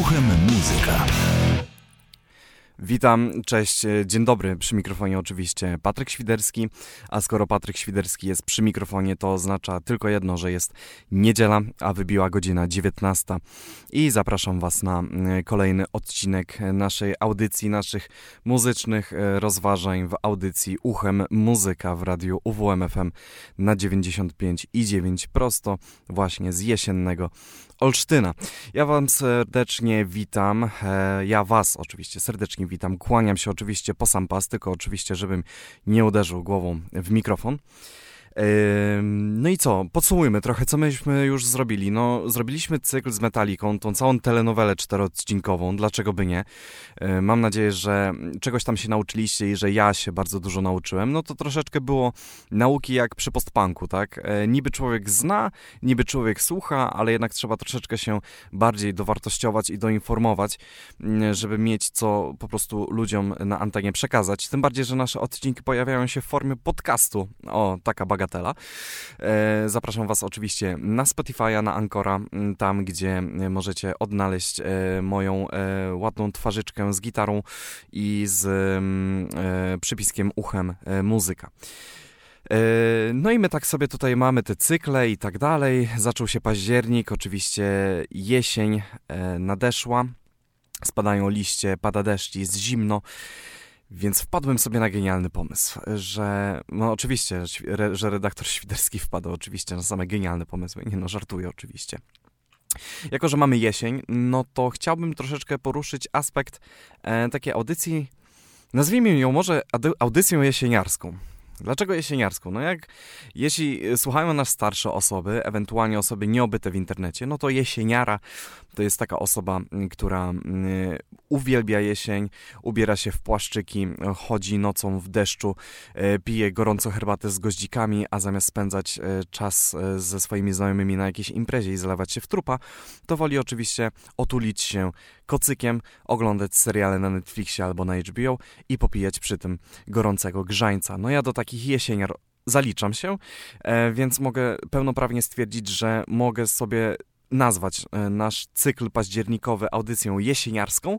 Uchem muzyka. Witam, cześć, dzień dobry. Przy mikrofonie oczywiście Patryk Świderski, a skoro Patryk Świderski jest przy mikrofonie, to oznacza tylko jedno, że jest niedziela, a wybiła godzina 19 i zapraszam Was na e, kolejny odcinek naszej audycji, naszych muzycznych e, rozważań w audycji Uchem Muzyka w radiu UWMFM na 95 i 9 prosto właśnie z jesiennego Olsztyna. Ja Wam serdecznie witam, ja Was oczywiście serdecznie witam. Kłaniam się oczywiście po sam pas, tylko oczywiście, żebym nie uderzył głową w mikrofon. No i co, podsumujmy trochę, co myśmy już zrobili. No, zrobiliśmy cykl z Metaliką, tą całą telenowelę czteroodcinkową, dlaczego by nie. Mam nadzieję, że czegoś tam się nauczyliście i że ja się bardzo dużo nauczyłem. No to troszeczkę było nauki jak przy postpunku, tak? E, niby człowiek zna, niby człowiek słucha, ale jednak trzeba troszeczkę się bardziej dowartościować i doinformować, żeby mieć co po prostu ludziom na antenie przekazać. Tym bardziej, że nasze odcinki pojawiają się w formie podcastu. O, taka baga bagatela. E, zapraszam Was oczywiście na Spotify'a, na Ancora, tam gdzie możecie odnaleźć e, moją e, ładną twarzyczkę z gitarą i z przypiskiem uchem muzyka. No i my tak sobie tutaj mamy te cykle i tak dalej. Zaczął się październik, oczywiście jesień nadeszła. Spadają liście, pada deszcz, jest zimno. Więc wpadłem sobie na genialny pomysł, że, no oczywiście, że redaktor Świderski wpadł oczywiście na same genialne pomysły. Nie no, żartuję oczywiście. Jako, że mamy jesień, no to chciałbym troszeczkę poruszyć aspekt e, takiej audycji, nazwijmy ją może audycją jesieniarską. Dlaczego jesieniarską? No jak jeśli słuchają nas starsze osoby, ewentualnie osoby nieobyte w internecie, no to jesieniara to jest taka osoba, która uwielbia jesień, ubiera się w płaszczyki, chodzi nocą w deszczu, e, pije gorącą herbatę z goździkami, a zamiast spędzać e, czas e, ze swoimi znajomymi na jakiejś imprezie i zalewać się w trupa, to woli oczywiście otulić się kocykiem, oglądać seriale na Netflixie albo na HBO i popijać przy tym gorącego grzańca. No ja do takich jesieniar zaliczam się, więc mogę pełnoprawnie stwierdzić, że mogę sobie nazwać e, nasz cykl październikowy audycją jesieniarską,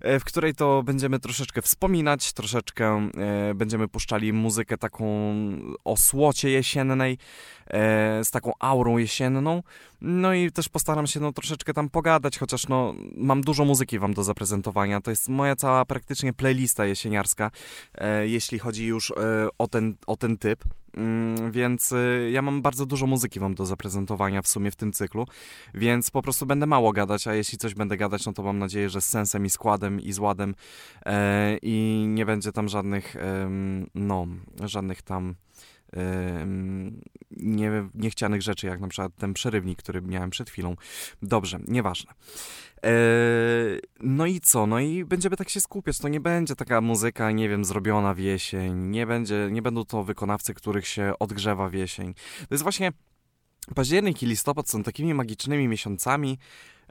e, w której to będziemy troszeczkę wspominać, troszeczkę e, będziemy puszczali muzykę taką o słocie jesiennej, z taką aurą jesienną. No i też postaram się no, troszeczkę tam pogadać, chociaż no, mam dużo muzyki wam do zaprezentowania. To jest moja cała praktycznie playlista jesieniarska, jeśli chodzi już o, ten, o ten typ. Mm, więc ja mam bardzo dużo muzyki wam do zaprezentowania w sumie w tym cyklu, więc po prostu będę mało gadać, a jeśli coś będę gadać, no to mam nadzieję, że z sensem i składem i z ładem e, i nie będzie tam żadnych, e, no, żadnych tam nie, niechcianych rzeczy, jak na przykład ten przerywnik, który miałem przed chwilą. Dobrze, nieważne. E, no i co? No i będziemy tak się skupiać. To nie będzie taka muzyka, nie wiem, zrobiona w jesień. Nie, będzie, nie będą to wykonawcy, których się odgrzewa w jesień. To jest właśnie październik i listopad są takimi magicznymi miesiącami,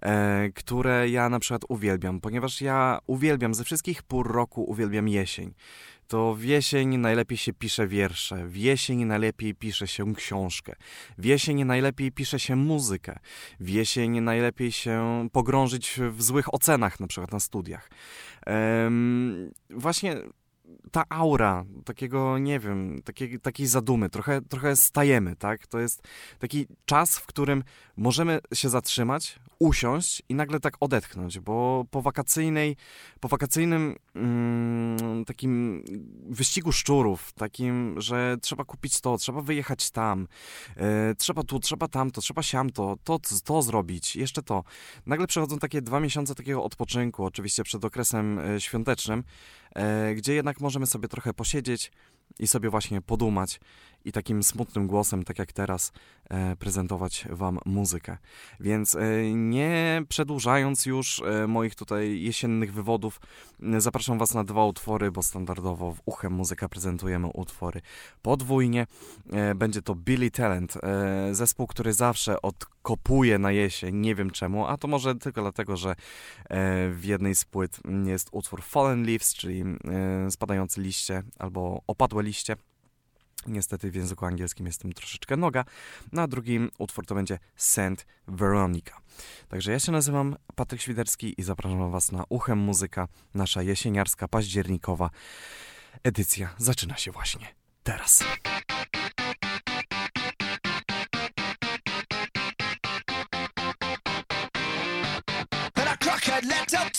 e, które ja na przykład uwielbiam, ponieważ ja uwielbiam ze wszystkich pór roku uwielbiam jesień to w jesień najlepiej się pisze wiersze, w jesień najlepiej pisze się książkę, w jesień najlepiej pisze się muzykę, w jesień najlepiej się pogrążyć w złych ocenach, na przykład na studiach. Um, właśnie ta aura takiego, nie wiem, takiej, takiej zadumy, trochę, trochę stajemy, tak? To jest taki czas, w którym możemy się zatrzymać, usiąść i nagle tak odetchnąć, bo po wakacyjnej, po wakacyjnym mm, takim wyścigu szczurów, takim, że trzeba kupić to, trzeba wyjechać tam, e, trzeba tu, trzeba tamto, trzeba siamto, to, to zrobić, jeszcze to. Nagle przechodzą takie dwa miesiące takiego odpoczynku, oczywiście przed okresem e, świątecznym, e, gdzie jednak możemy sobie trochę posiedzieć i sobie właśnie podumać i takim smutnym głosem, tak jak teraz, e, prezentować Wam muzykę. Więc e, nie przedłużając już e, moich tutaj jesiennych wywodów, zapraszam Was na dwa utwory, bo standardowo w Uchem Muzyka prezentujemy utwory podwójnie. Będzie to Billy Talent, zespół, który zawsze odkopuje na jesień, nie wiem czemu, a to może tylko dlatego, że w jednej z płyt jest utwór Fallen Leaves, czyli spadające liście albo opadłe liście. Niestety w języku angielskim jest tym troszeczkę noga. Na drugim utwór to będzie Saint Veronica. Także ja się nazywam Patryk Świderski i zapraszam Was na Uchem Muzyka. Nasza jesieniarska, październikowa edycja zaczyna się właśnie teraz. little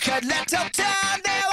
could let her down there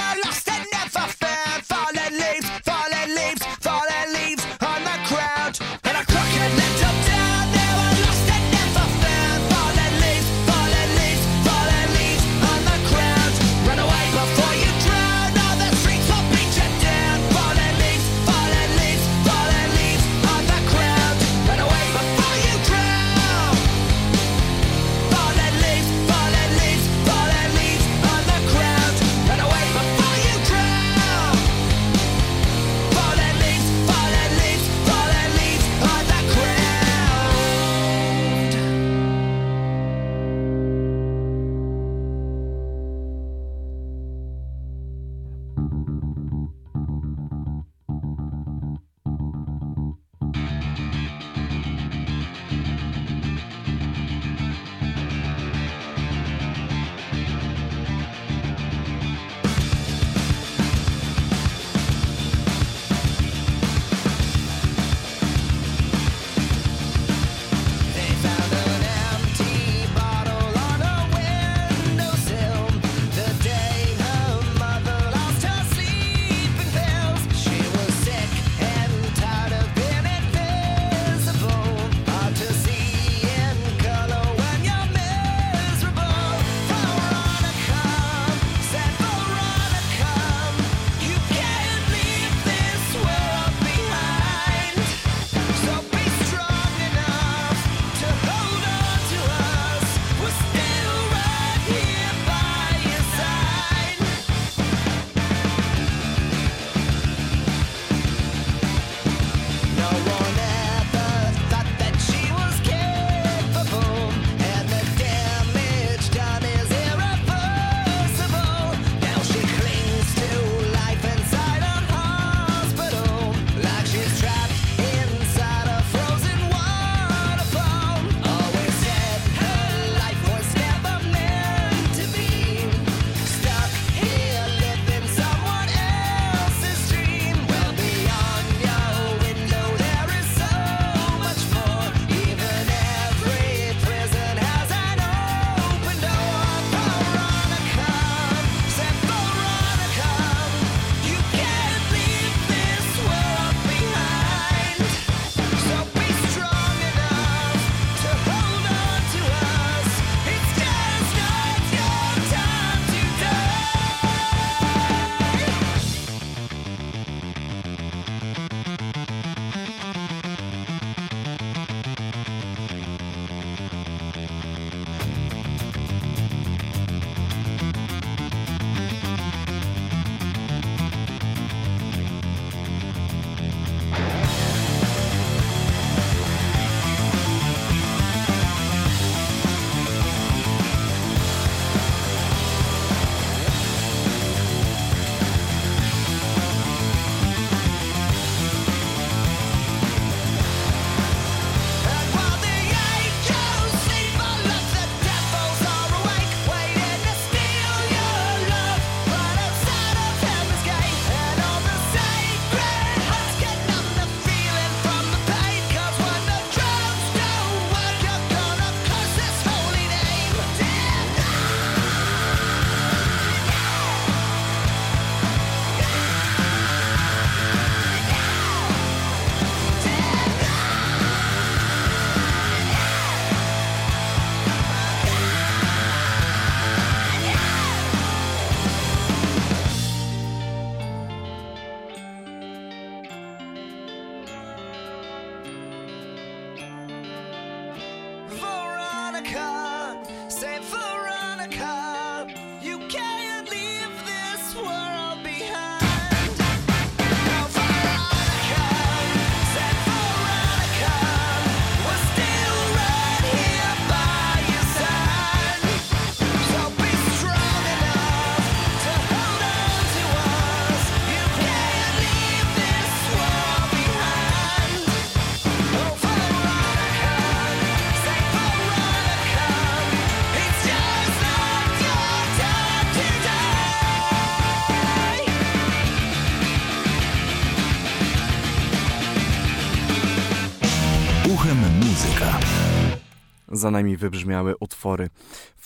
Za nami wybrzmiały utwory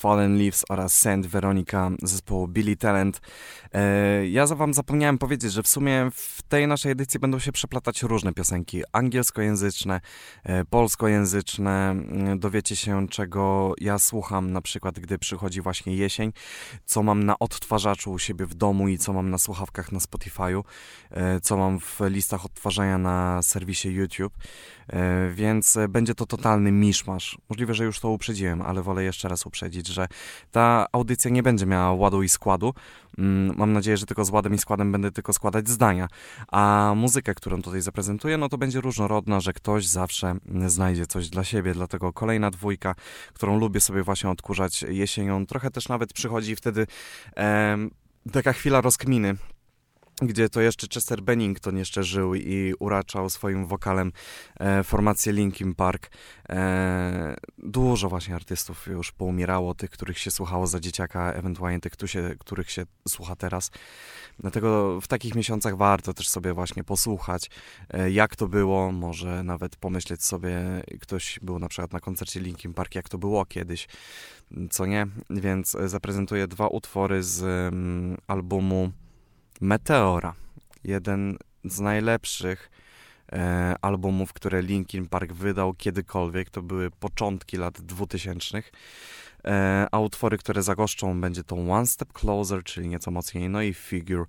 Fallen Leaves oraz Sand Veronica zespołu Billy Talent. E, ja wam zapomniałem powiedzieć, że w sumie w tej naszej edycji będą się przeplatać różne piosenki. Angielskojęzyczne, e, polskojęzyczne. Mm, dowiecie się, czego ja słucham, na przykład gdy przychodzi właśnie jesień, co mam na odtwarzaczu u siebie w domu i co mam na słuchawkach na Spotify'u, e, co mam w listach odtwarzania na serwisie YouTube. Więc będzie to totalny miszmasz. Możliwe, że już to uprzedziłem, ale wolę jeszcze raz uprzedzić, że ta audycja nie będzie miała ładu i składu. Mm, mam nadzieję, że tylko z ładem i składem będę tylko składać zdania. A muzykę, którą tutaj zaprezentuję, no to będzie różnorodna, że ktoś zawsze znajdzie coś dla siebie. Dlatego kolejna dwójka, którą lubię sobie właśnie odkurzać jesienią. Trochę też nawet przychodzi wtedy e, taka chwila rozkminy gdzie to jeszcze Chester Bennington jeszcze żył i uraczał swoim wokalem e, formację Linkin Park. E, dużo właśnie artystów już poumierało, tych, których się słuchało za dzieciaka, ewentualnie tych, których się słucha teraz. Dlatego w takich miesiącach warto też sobie właśnie posłuchać, e, jak to było, może nawet pomyśleć sobie, ktoś był na przykład na koncercie Linkin Park, jak to było kiedyś, co nie? Więc zaprezentuję dwa utwory z um, albumu Meteora. Jeden z najlepszych e, albumów, które Linkin Park wydał kiedykolwiek. To były początki lat 2000. E, a utwory, które zagoszczą, będzie to One Step Closer, czyli nieco mocniej, no i Figure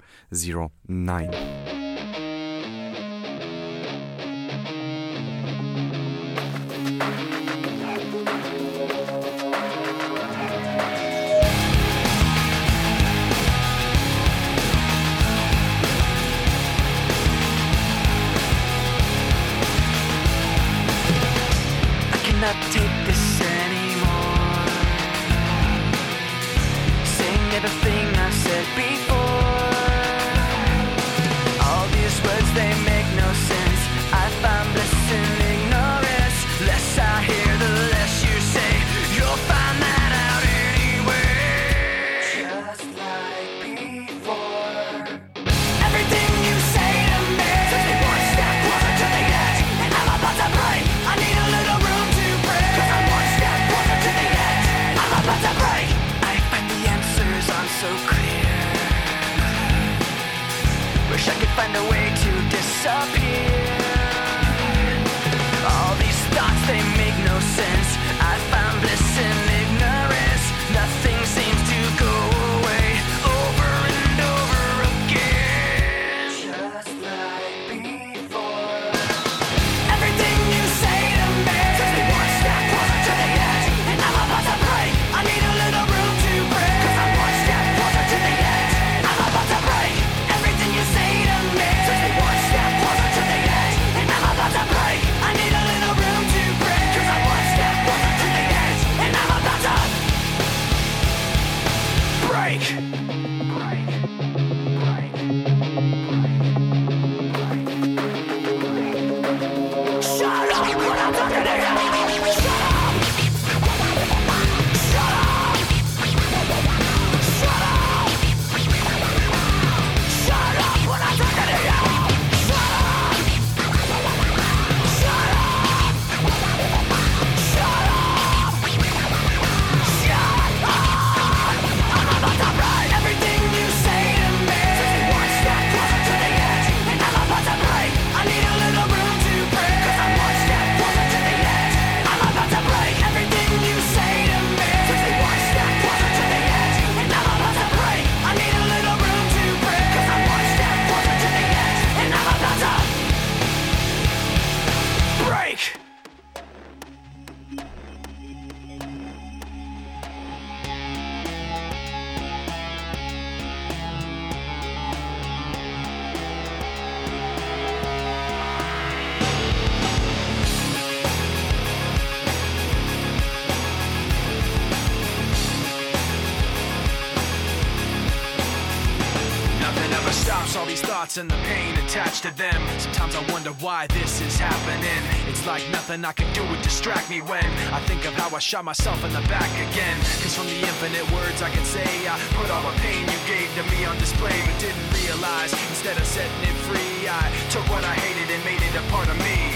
09. and the pain attached to them. Sometimes I wonder why this is happening. It's like nothing I can do would distract me when I think of how I shot myself in the back again. Cause from the infinite words I can say, I put all the pain you gave to me on display, but didn't realize instead of setting it free, I took what I hated and made it a part of me.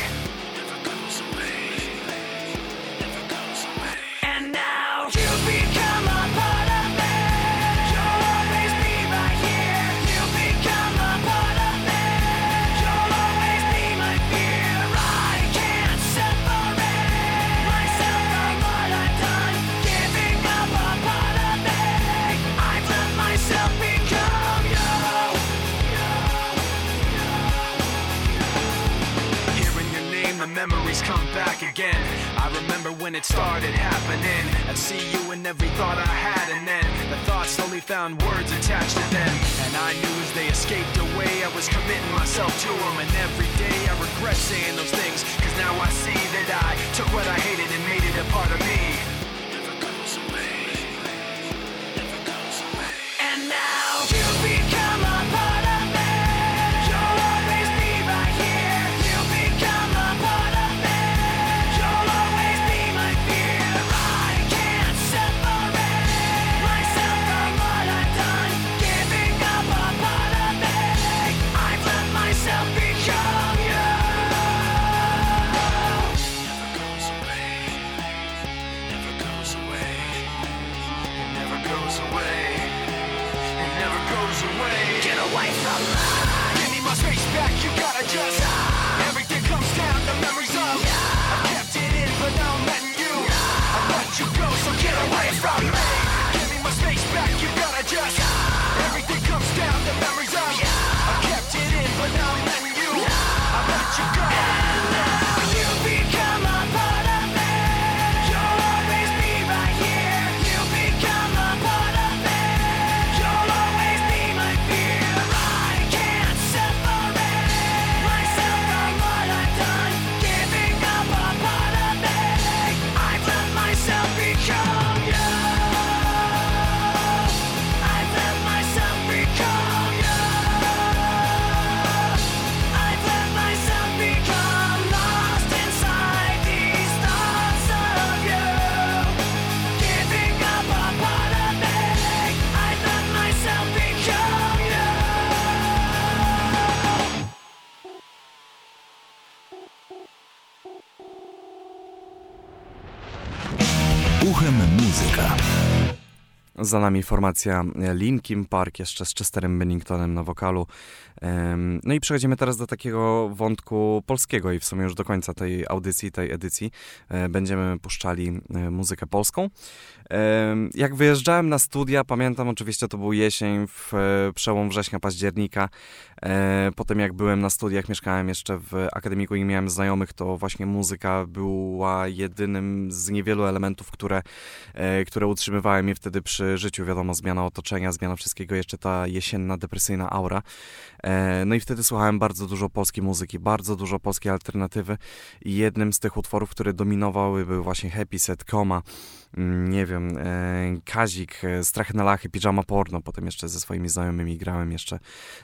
When it started happening. I'd see you in every thought I had, and then the thoughts slowly found words attached to them. And I knew as they escaped away, I was committing myself to them. And every day I regret saying those things, cause now I see that I took what I hated and made it a part of me. Za nami formacja Linkin Park, jeszcze z Chesterem Benningtonem na wokalu. No i przechodzimy teraz do takiego wątku polskiego i w sumie już do końca tej audycji, tej edycji e, będziemy puszczali e, muzykę polską. Jak wyjeżdżałem na studia, pamiętam oczywiście to był jesień, w e, przełom września, października. Potem jak byłem na studiach, mieszkałem jeszcze w akademiku i miałem znajomych, to właśnie muzyka była jedynym z niewielu elementów, które, które utrzymywały mnie wtedy przy życiu. Wiadomo, zmiana otoczenia, zmiana wszystkiego, jeszcze ta jesienna, depresyjna aura. E, no i wtedy słuchałem bardzo dużo polskiej muzyki, bardzo dużo polskiej alternatywy i jednym z tych utworów, które dominowały był właśnie Happy Set, Koma, mm, nie wiem, e, Kazik, e, Strach na lachy, Pijama Porno, potem jeszcze ze swoimi znajomymi grałem jeszcze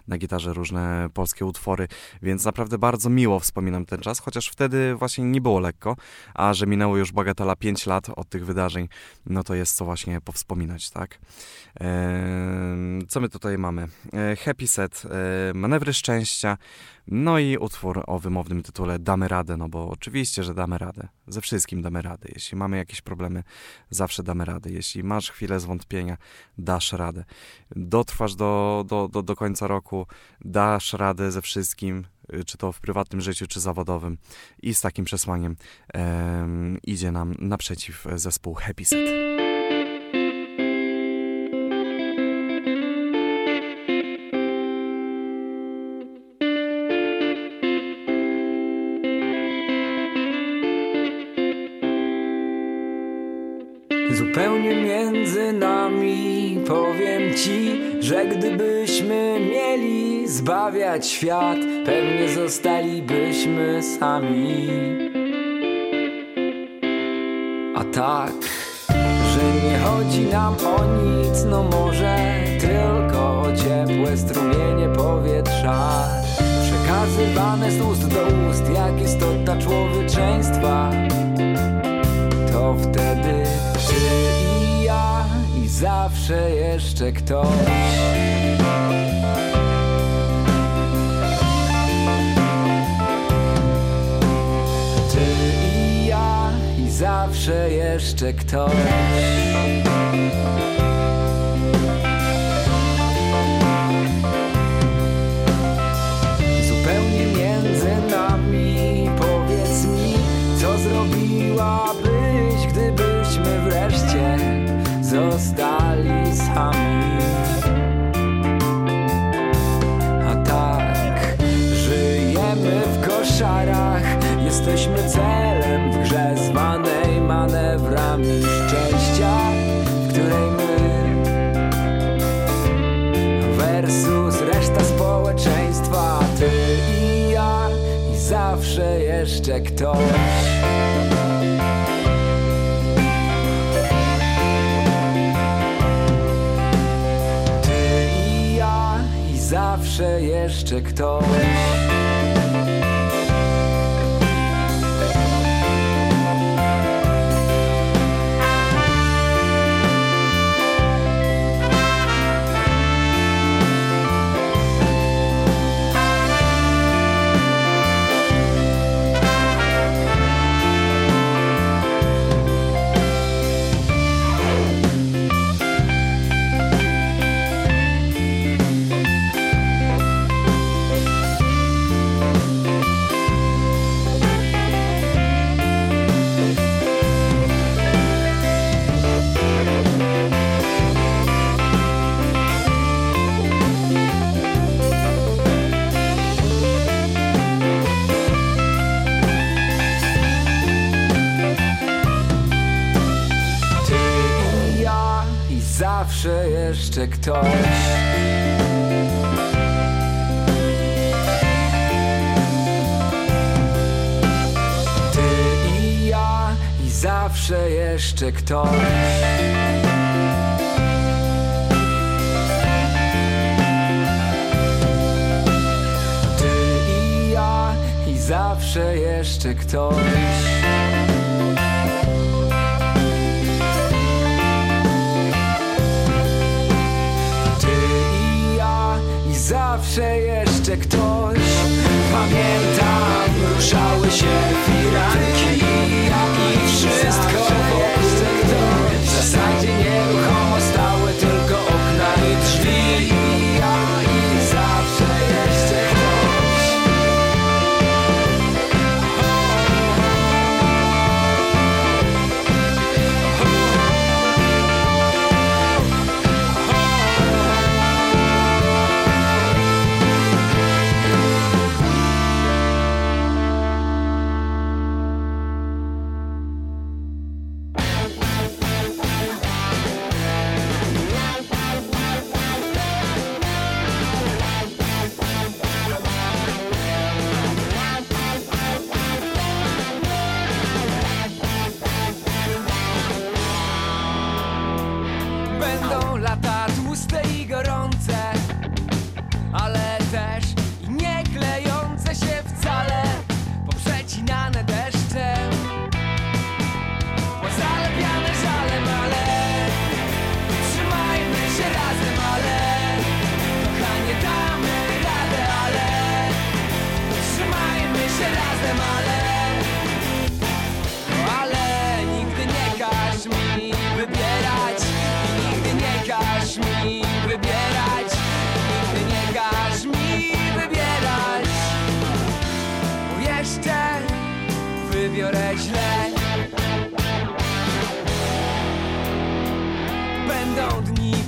na gitarze różne polskie utwory, więc naprawdę bardzo miło wspominam ten czas, chociaż wtedy właśnie nie było lekko, a że minęło już bagatela 5 lat od tych wydarzeń, no to jest co właśnie powspominać, tak? Co my tutaj mamy? Happy Set, manewry szczęścia, no i utwór o wymownym tytule Damy radę, no bo oczywiście, że damy radę. Ze wszystkim damy radę. Jeśli mamy jakieś problemy, zawsze damy radę. Jeśli masz chwilę zwątpienia, dasz radę. Dotrwasz do, do, do, do końca roku, dasz radę ze wszystkim, czy to w prywatnym życiu, czy zawodowym. I z takim przesłaniem um, idzie nam naprzeciw zespół Happy Set. Zupełnie między nami powiem ci, że gdybyśmy mieli zbawiać świat, pewnie zostalibyśmy sami. A tak, że nie chodzi nam o nic, no może tylko o ciepłe strumienie powietrza. Przekazywane z ust do ust, jak istota człowieczeństwa, to wtedy zawsze jeszcze ktoś. Ty i ja i zawsze jeszcze ktoś. Jeszcze ktoś. Ty i ja i zawsze jeszcze ktoś. Zawsze jeszcze ktoś. Zawsze jeszcze ktoś. Ty i ja i zawsze jeszcze ktoś. Zawsze jeszcze ktoś. Pamiętam, ruszały się firanki. I wszystko wokół W zasadzie stały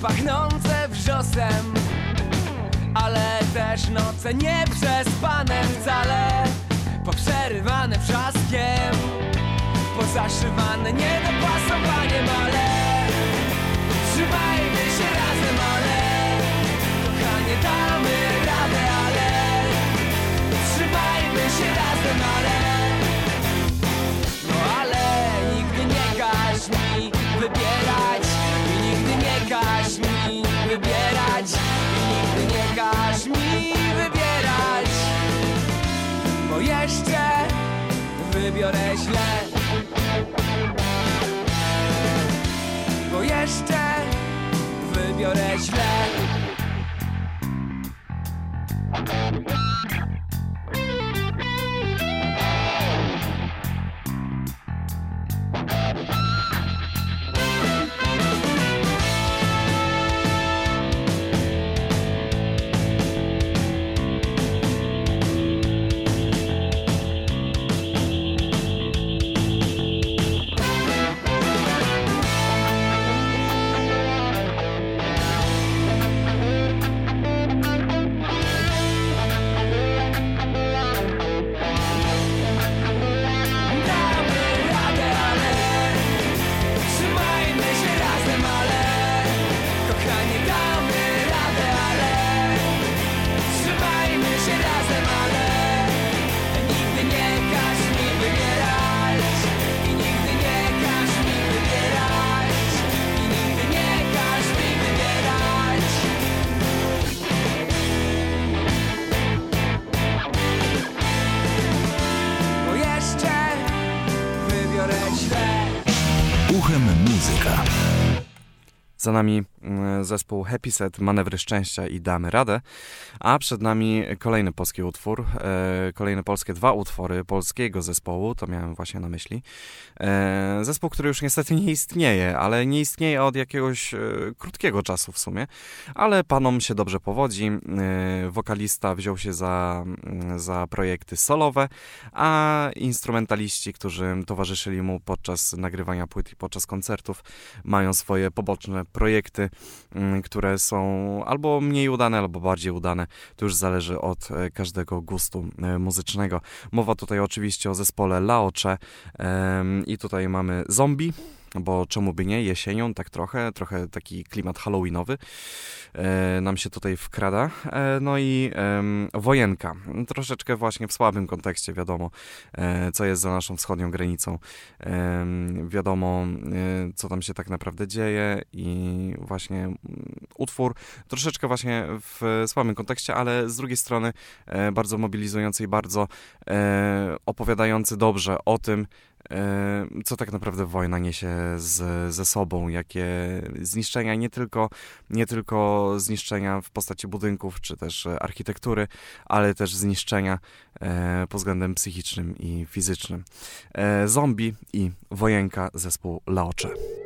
pachnące wrzosem ale też noce nieprzespane wcale Poprzerywane wrzaskiem Pozaszywane niedopasowaniem, ale Trzymajmy się razem, ale Kochanie, damy radę, ale Trzymajmy się razem, ale. No ale nigdy nie każ mi wybierać wybierać. Nigdy nie każ mi wybierać Bo jeszcze wybiorę źle. Bo jeszcze wybiorę źle nami. mm, zespół Happy Set, Manewry Szczęścia i Damy Radę, a przed nami kolejny polski utwór, e, kolejne polskie dwa utwory polskiego zespołu, to miałem właśnie na myśli. E, zespół, który już niestety nie istnieje, ale nie istnieje od jakiegoś e, krótkiego czasu w sumie, ale panom się dobrze powodzi. Wokalista wziął się za, mm, za projekty solowe, a instrumentaliści, którzy towarzyszyli mu podczas nagrywania płyt i podczas koncertów, mają swoje poboczne projekty, które są albo mniej udane, albo bardziej udane. To już zależy od e, każdego gustu e, muzycznego. Mowa tutaj oczywiście o zespole Laocze i tutaj mamy Zombie bo czemu by nie, jesienią tak trochę, trochę taki klimat halloweenowy e, nam się tutaj wkrada. E, no i e, wojenka, troszeczkę właśnie w słabym kontekście, wiadomo, e, co jest za naszą wschodnią granicą. wiadomo, e, co tam się tak naprawdę dzieje i właśnie mm, utwór troszeczkę właśnie w słabym kontekście, ale z drugiej strony e, bardzo mobilizujący i bardzo opowiadający dobrze o tym, co tak naprawdę wojna niesie z, ze sobą, jakie zniszczenia, nie tylko, nie tylko zniszczenia w postaci budynków czy też architektury, ale też zniszczenia e, pod względem psychicznym i fizycznym. E, zombie i wojenka zespół Laocze.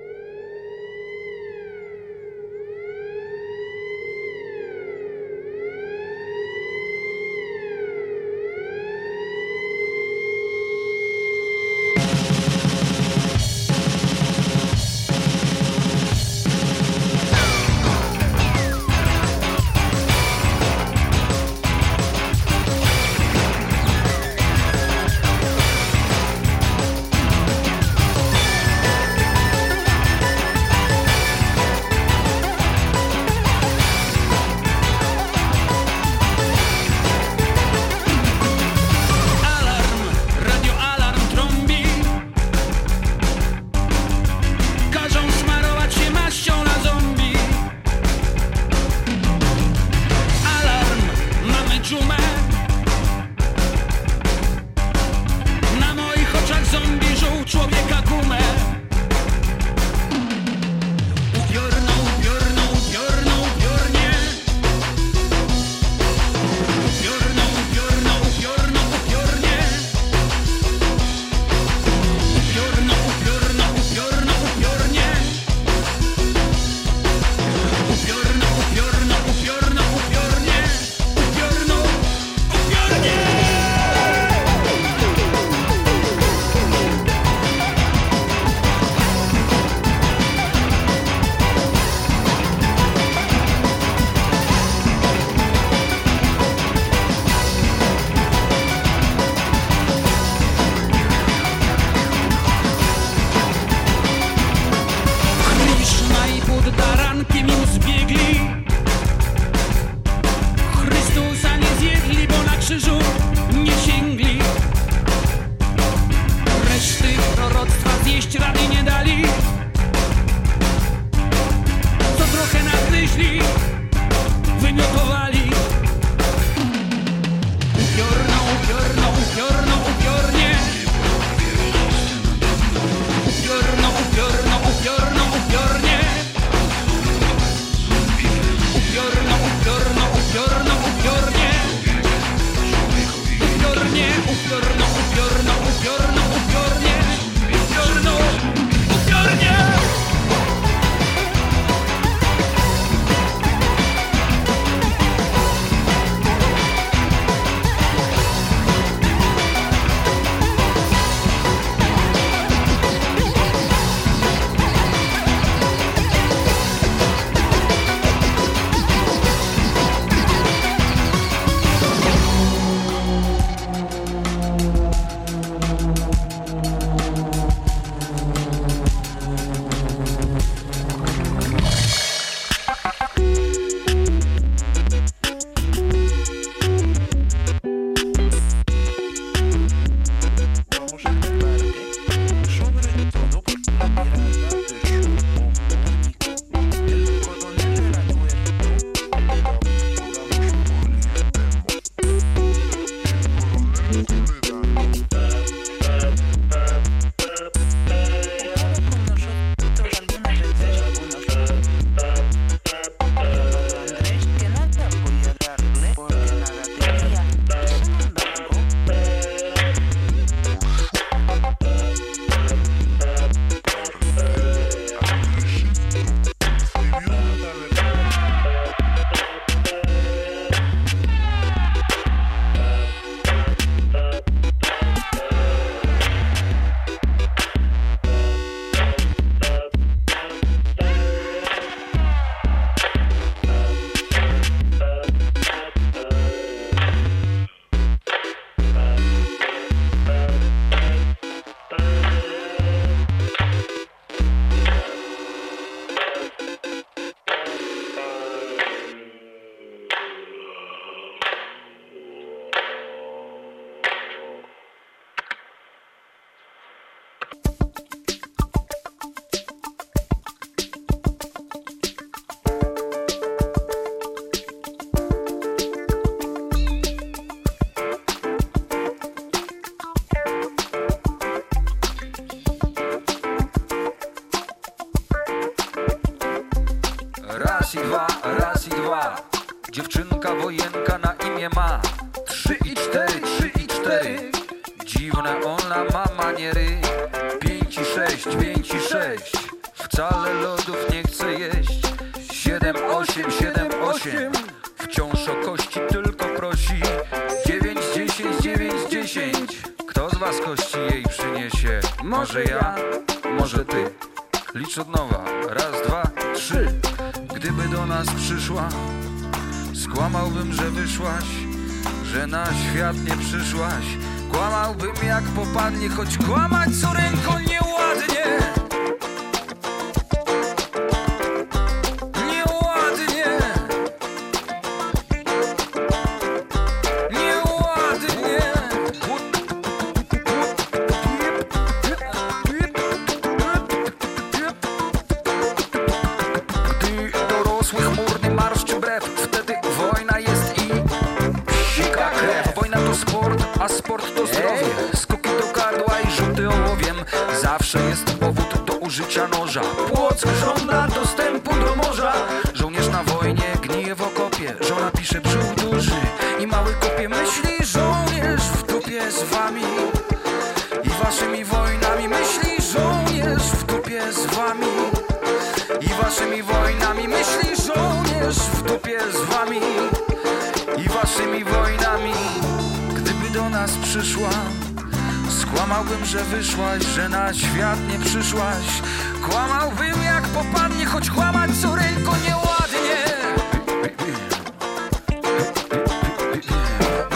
Przyszłaś. Kłamałbym jak popadnie choć kłamać córeńko nieładnie.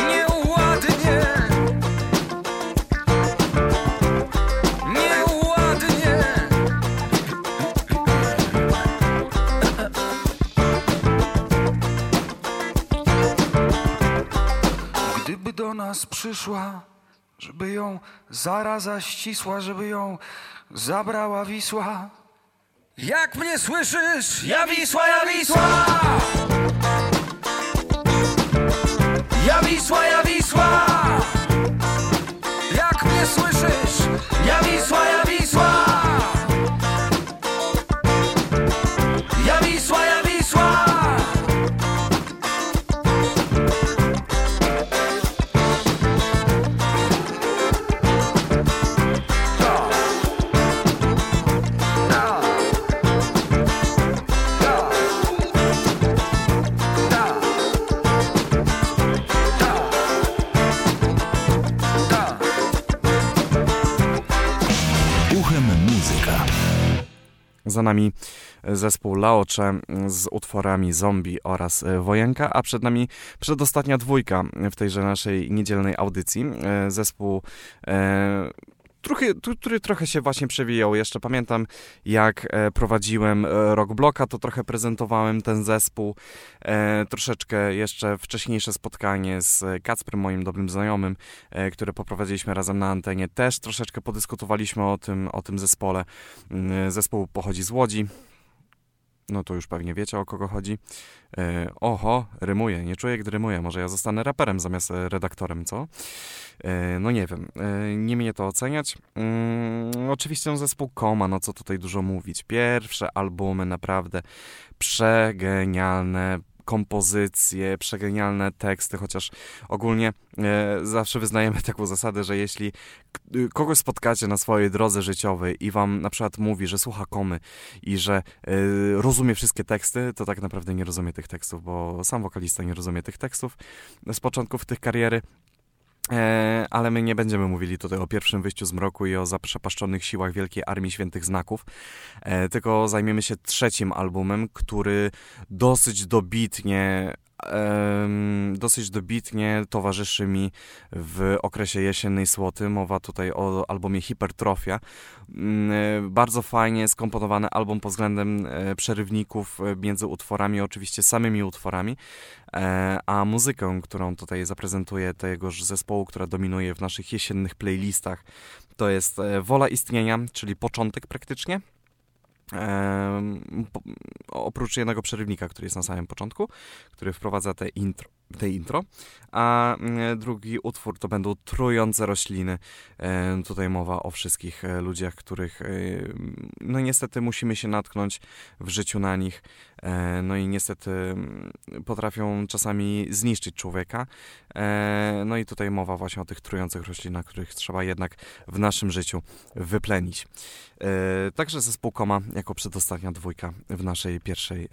Nieładnie. Nieładnie. Gdyby do nas przyszła, żeby ją zaraza ścisła, żeby ją zabrała Wisła. Jak mnie słyszysz? Ja Wisła, ja Wisła! Ja Wisła, ja Wisła! Za nami zespół Laocze z utworami Zombie oraz e, Wojenka, a przed nami przedostatnia dwójka w tejże naszej niedzielnej audycji. E, Zespół tu- który trochę się właśnie przewijał. Jeszcze pamiętam, jak e, prowadziłem e, Rock Blocka, to trochę prezentowałem ten zespół. E, troszeczkę jeszcze wcześniejsze spotkanie z Kacprem, moim dobrym znajomym, które poprowadziliśmy razem na antenie. Też troszeczkę podyskutowaliśmy o tym, o tym zespole. Mm, Zespół pochodzi z Łodzi. No to już pewnie wiecie, o kogo chodzi. E, oho, rymuje. Nie czuję, gdy rymuje. Może ja zostanę raperem zamiast e, redaktorem, co? E, no nie wiem. E, nie mnie to oceniać. Mm, oczywiście zespół Koma, no co tutaj dużo mówić. Pierwsze albumy naprawdę przegenialne kompozycje, przegenialne teksty, chociaż ogólnie e, zawsze wyznajemy taką zasadę, że jeśli y, kogoś spotkacie na swojej drodze życiowej i wam na przykład mówi, że słucha komy i że e, rozumie wszystkie teksty, to tak naprawdę nie rozumie tych tekstów, bo sam wokalista nie rozumie tych tekstów z początków tych kariery. E, ale my nie będziemy mówili tutaj o pierwszym wyjściu z mroku i o zaprzepaszczonych siłach Wielkiej Armii Świętych Znaków, e, tylko zajmiemy się trzecim albumem, który dosyć dobitnie dosyć dobitnie towarzyszy mi w okresie jesiennej słoty. Mowa tutaj o albumie Hipertrofia. Mm, e, Bardzo fajnie skomponowany album pod względem e, przerywników e, między utworami, oczywiście samymi utworami, a muzykę, którą tutaj zaprezentuję tegoż zespołu, która dominuje w naszych jesiennych playlistach, to jest Wola Istnienia, czyli początek praktycznie. Oprócz jednego przerywnika, który jest na samym początku, który wprowadza te intro, tej intro. A mm, drugi utwór to będą trujące rośliny. Tutaj mowa o wszystkich e, ludziach, których e, no niestety musimy się natknąć w życiu na nich. No i niestety mm, potrafią czasami zniszczyć człowieka. No i tutaj mowa właśnie o tych trujących roślinach, których trzeba jednak w naszym życiu wyplenić. Także zespół Koma jako przedostatnia dwójka w naszej pierwszej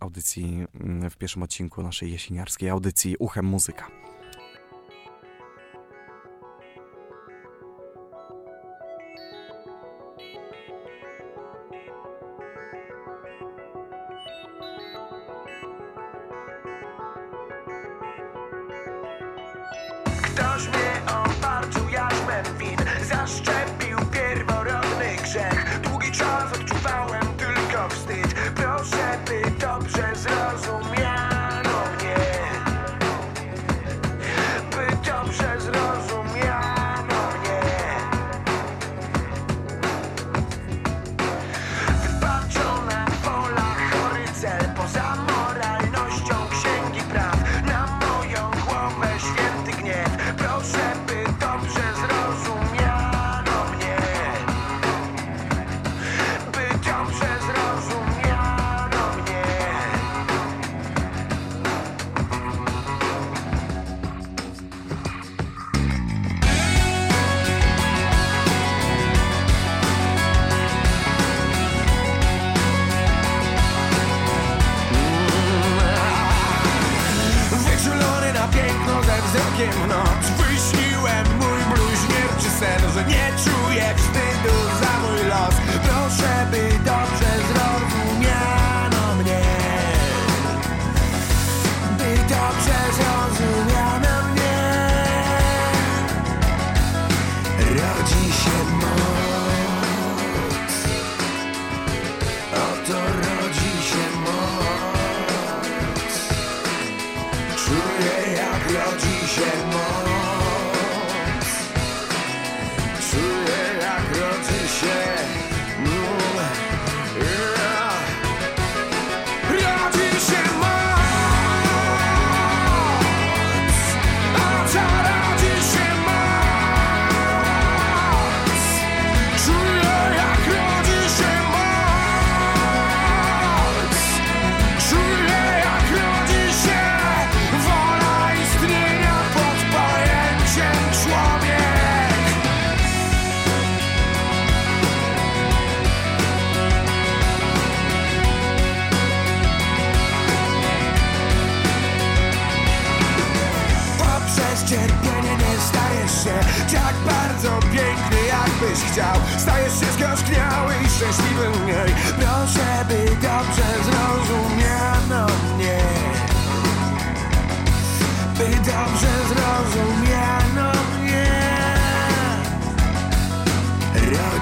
audycji, mm, w pierwszym odcinku naszej jesieniarskiej audycji Uchem Muzyka. strength.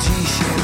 极限。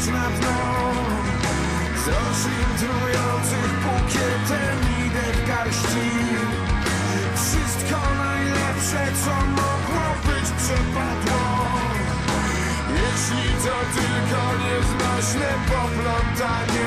deszcz na dno Z roślin trujących bukietem idę w garści. Wszystko najlepsze, co mogło być przepadło. Jeśli to tylko nieznośne poplątanie.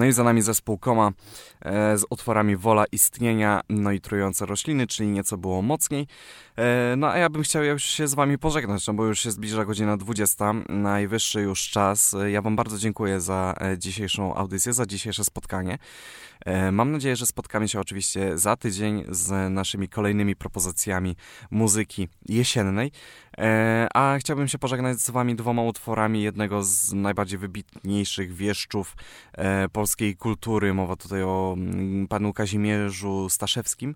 No i za nami zespół Koma e, z utworami Wola Istnienia, no i Trujące Rośliny, czyli nieco było mocniej. E, no a ja bym chciał już się z wami pożegnać, no bo już się zbliża godzina 20, najwyższy już czas. E, Ja wam bardzo dziękuję za e, dzisiejszą audycję, za dzisiejsze spotkanie. E, Mam nadzieję, że spotkamy się oczywiście za tydzień z naszymi kolejnymi propozycjami muzyki jesiennej. E, A chciałbym się pożegnać z wami dwoma utworami jednego z najbardziej wybitniejszych wieszczów e, polskiej kultury. Mowa tutaj o mm, panu Kazimierzu Staszewskim.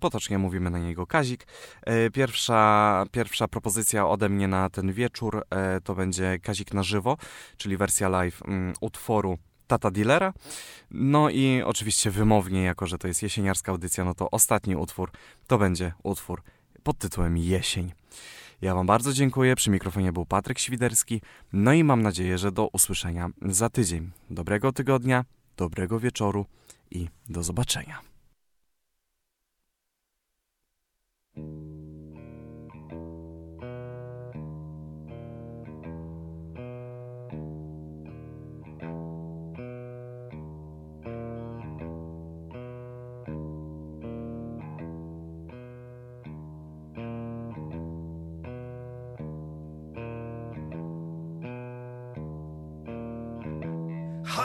Potocznie mówimy na niego Kazik. Pierwsza, pierwsza propozycja ode mnie na ten wieczór to będzie Kazik na żywo, czyli wersja live mm, utworu Tata Dealera. No i oczywiście wymownie, jako że to jest jesieniarska audycja, no to ostatni utwór to będzie utwór pod tytułem Jesień. Ja Wam bardzo dziękuję. Przy mikrofonie był Patryk Świderski. No i mam nadzieję, że do usłyszenia za tydzień. Dobrego tygodnia, dobrego wieczoru i do zobaczenia.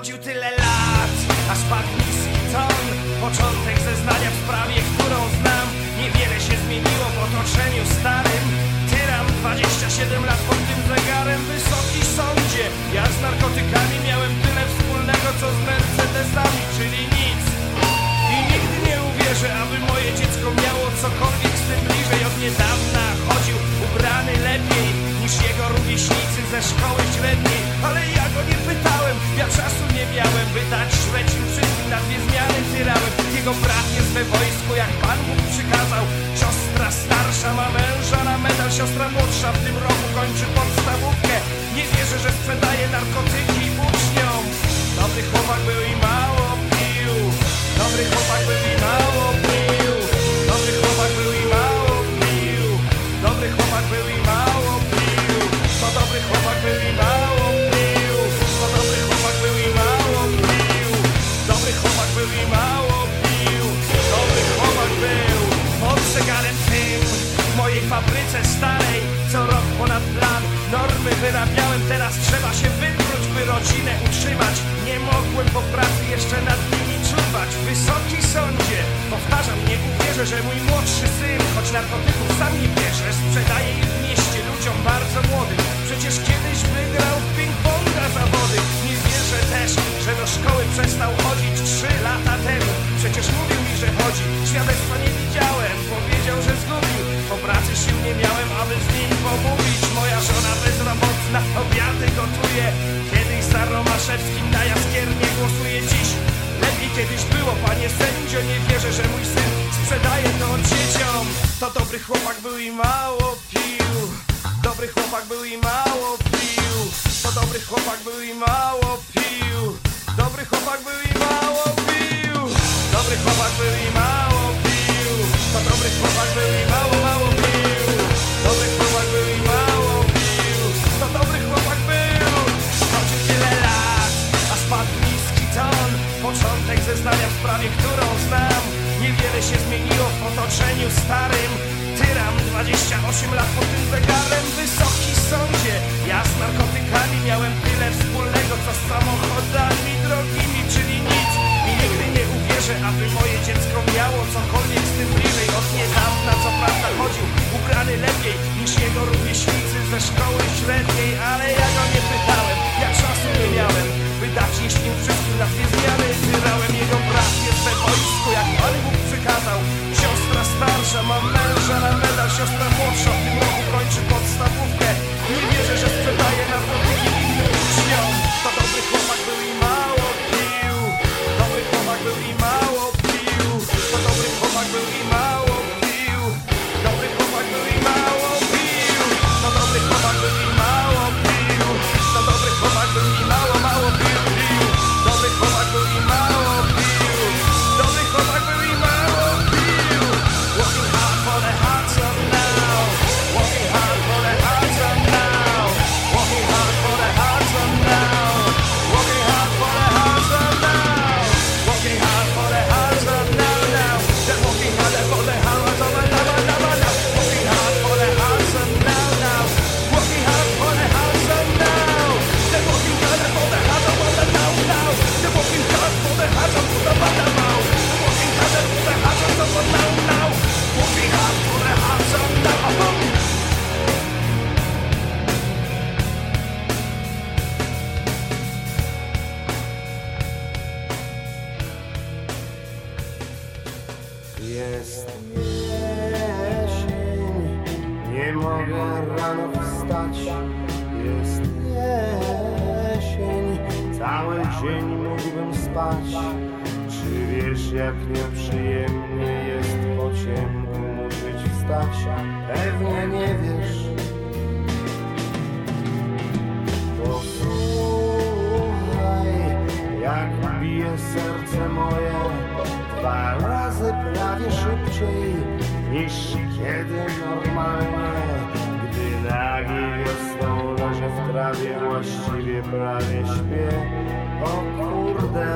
Chodził tyle lat, aż padł niski ton Początek zeznania w sprawie, którą znam. Niewiele się zmieniło w otoczeniu starym. Tyram 27 lat pod tym zegarem. Wysoki sądzie Ja z narkotykami miałem tyle wspólnego co z Mercedesami Czyli nic. I nigdy nie uwierzę, aby moje dziecko miało cokolwiek z tym bliżej. Od niedawna chodził ubrany lepiej niż jego rówieśnicy ze szkoły średniej. Ale ja go nie pytałem, ja czasu nie miałem By dać szwedzim wszystkim na dwie zmiany tyrałem Jego brat jest we wojsku, jak Pan Bóg przykazał. Siostra starsza ma męża na medal Siostra młodsza w tym roku kończy podstawówkę. Nie wierzę, że sprzedaje narkotyki uczniom. Dobry chłopak był i mało pił. Dobry chłopak był i mało pił. Dobry chłopak był i mało pił. Dobry chłopak był i rodzinę utrzymać. Nie mogłem po pracy jeszcze nad nimi czuwać. Wysoki sądzie Powtarzam, nie uwierzę, że mój młodszy syn Choć narkotyków sam nie bierze Sprzedaje ich w mieście ludziom bardzo młodym. Przecież kiedyś wygrał w ping-ponga zawody. Nie wierzę też, że do szkoły przestał chodzić trzy lata temu. Przecież mówił mi, że chodzi. Świadectwa nie widziałem. Powiedział, że zgubił Po pracy sił nie miałem, aby z nim pomówić. Moja żona bezrobotna obiady gotuje. Kiedyś za Romaszewskim na jaskiernie głosuje dziś Lepiej kiedyś było, panie sędzio. Nie wierzę, że mój syn sprzedaje to dzieciom. To dobry chłopak był i mało pił. Dobry chłopak był i mało pił. To dobry chłopak był i mało pił. Dobry chłopak był i mało pił. Dobry chłopak był i mało pił. To dobry chłopak był i mało, którą znam. Niewiele się zmieniło w otoczeniu starym. Tyram 28 lat pod tym zegarem. Wysoki sądzie Ja z narkotykami miałem tyle wspólnego Co z samochodami drogimi, czyli nic I nigdy nie uwierzę, aby moje dziecko miało Cokolwiek z tym bliżej. Od niedawna co prawda chodził Ubrany lepiej niż jego rówieśnicy ze szkoły średniej Ale ja go nie pytałem, ja czasu nie miałem By dać jeść im wszystkim na właściwie prawie śpię. O kurde.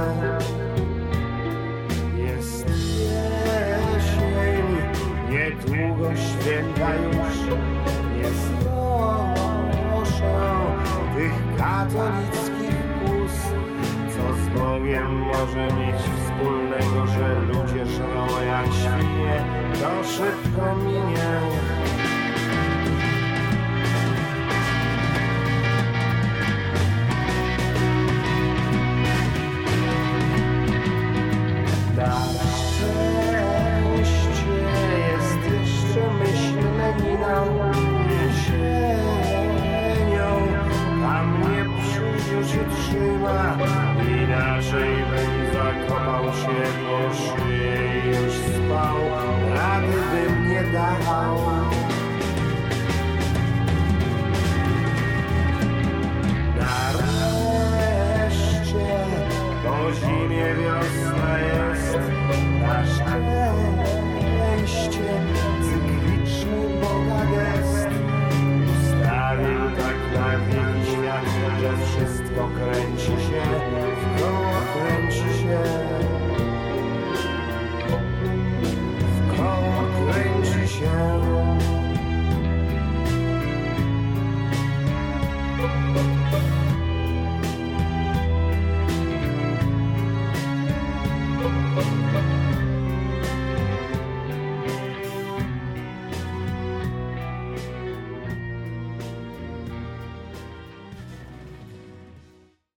Jest jesień Niedługo święta już. Jest noszą Tych katolickich pus Co z Bogiem może mieć wspólnego Że ludzie żrą jak świnie. To szybko minie.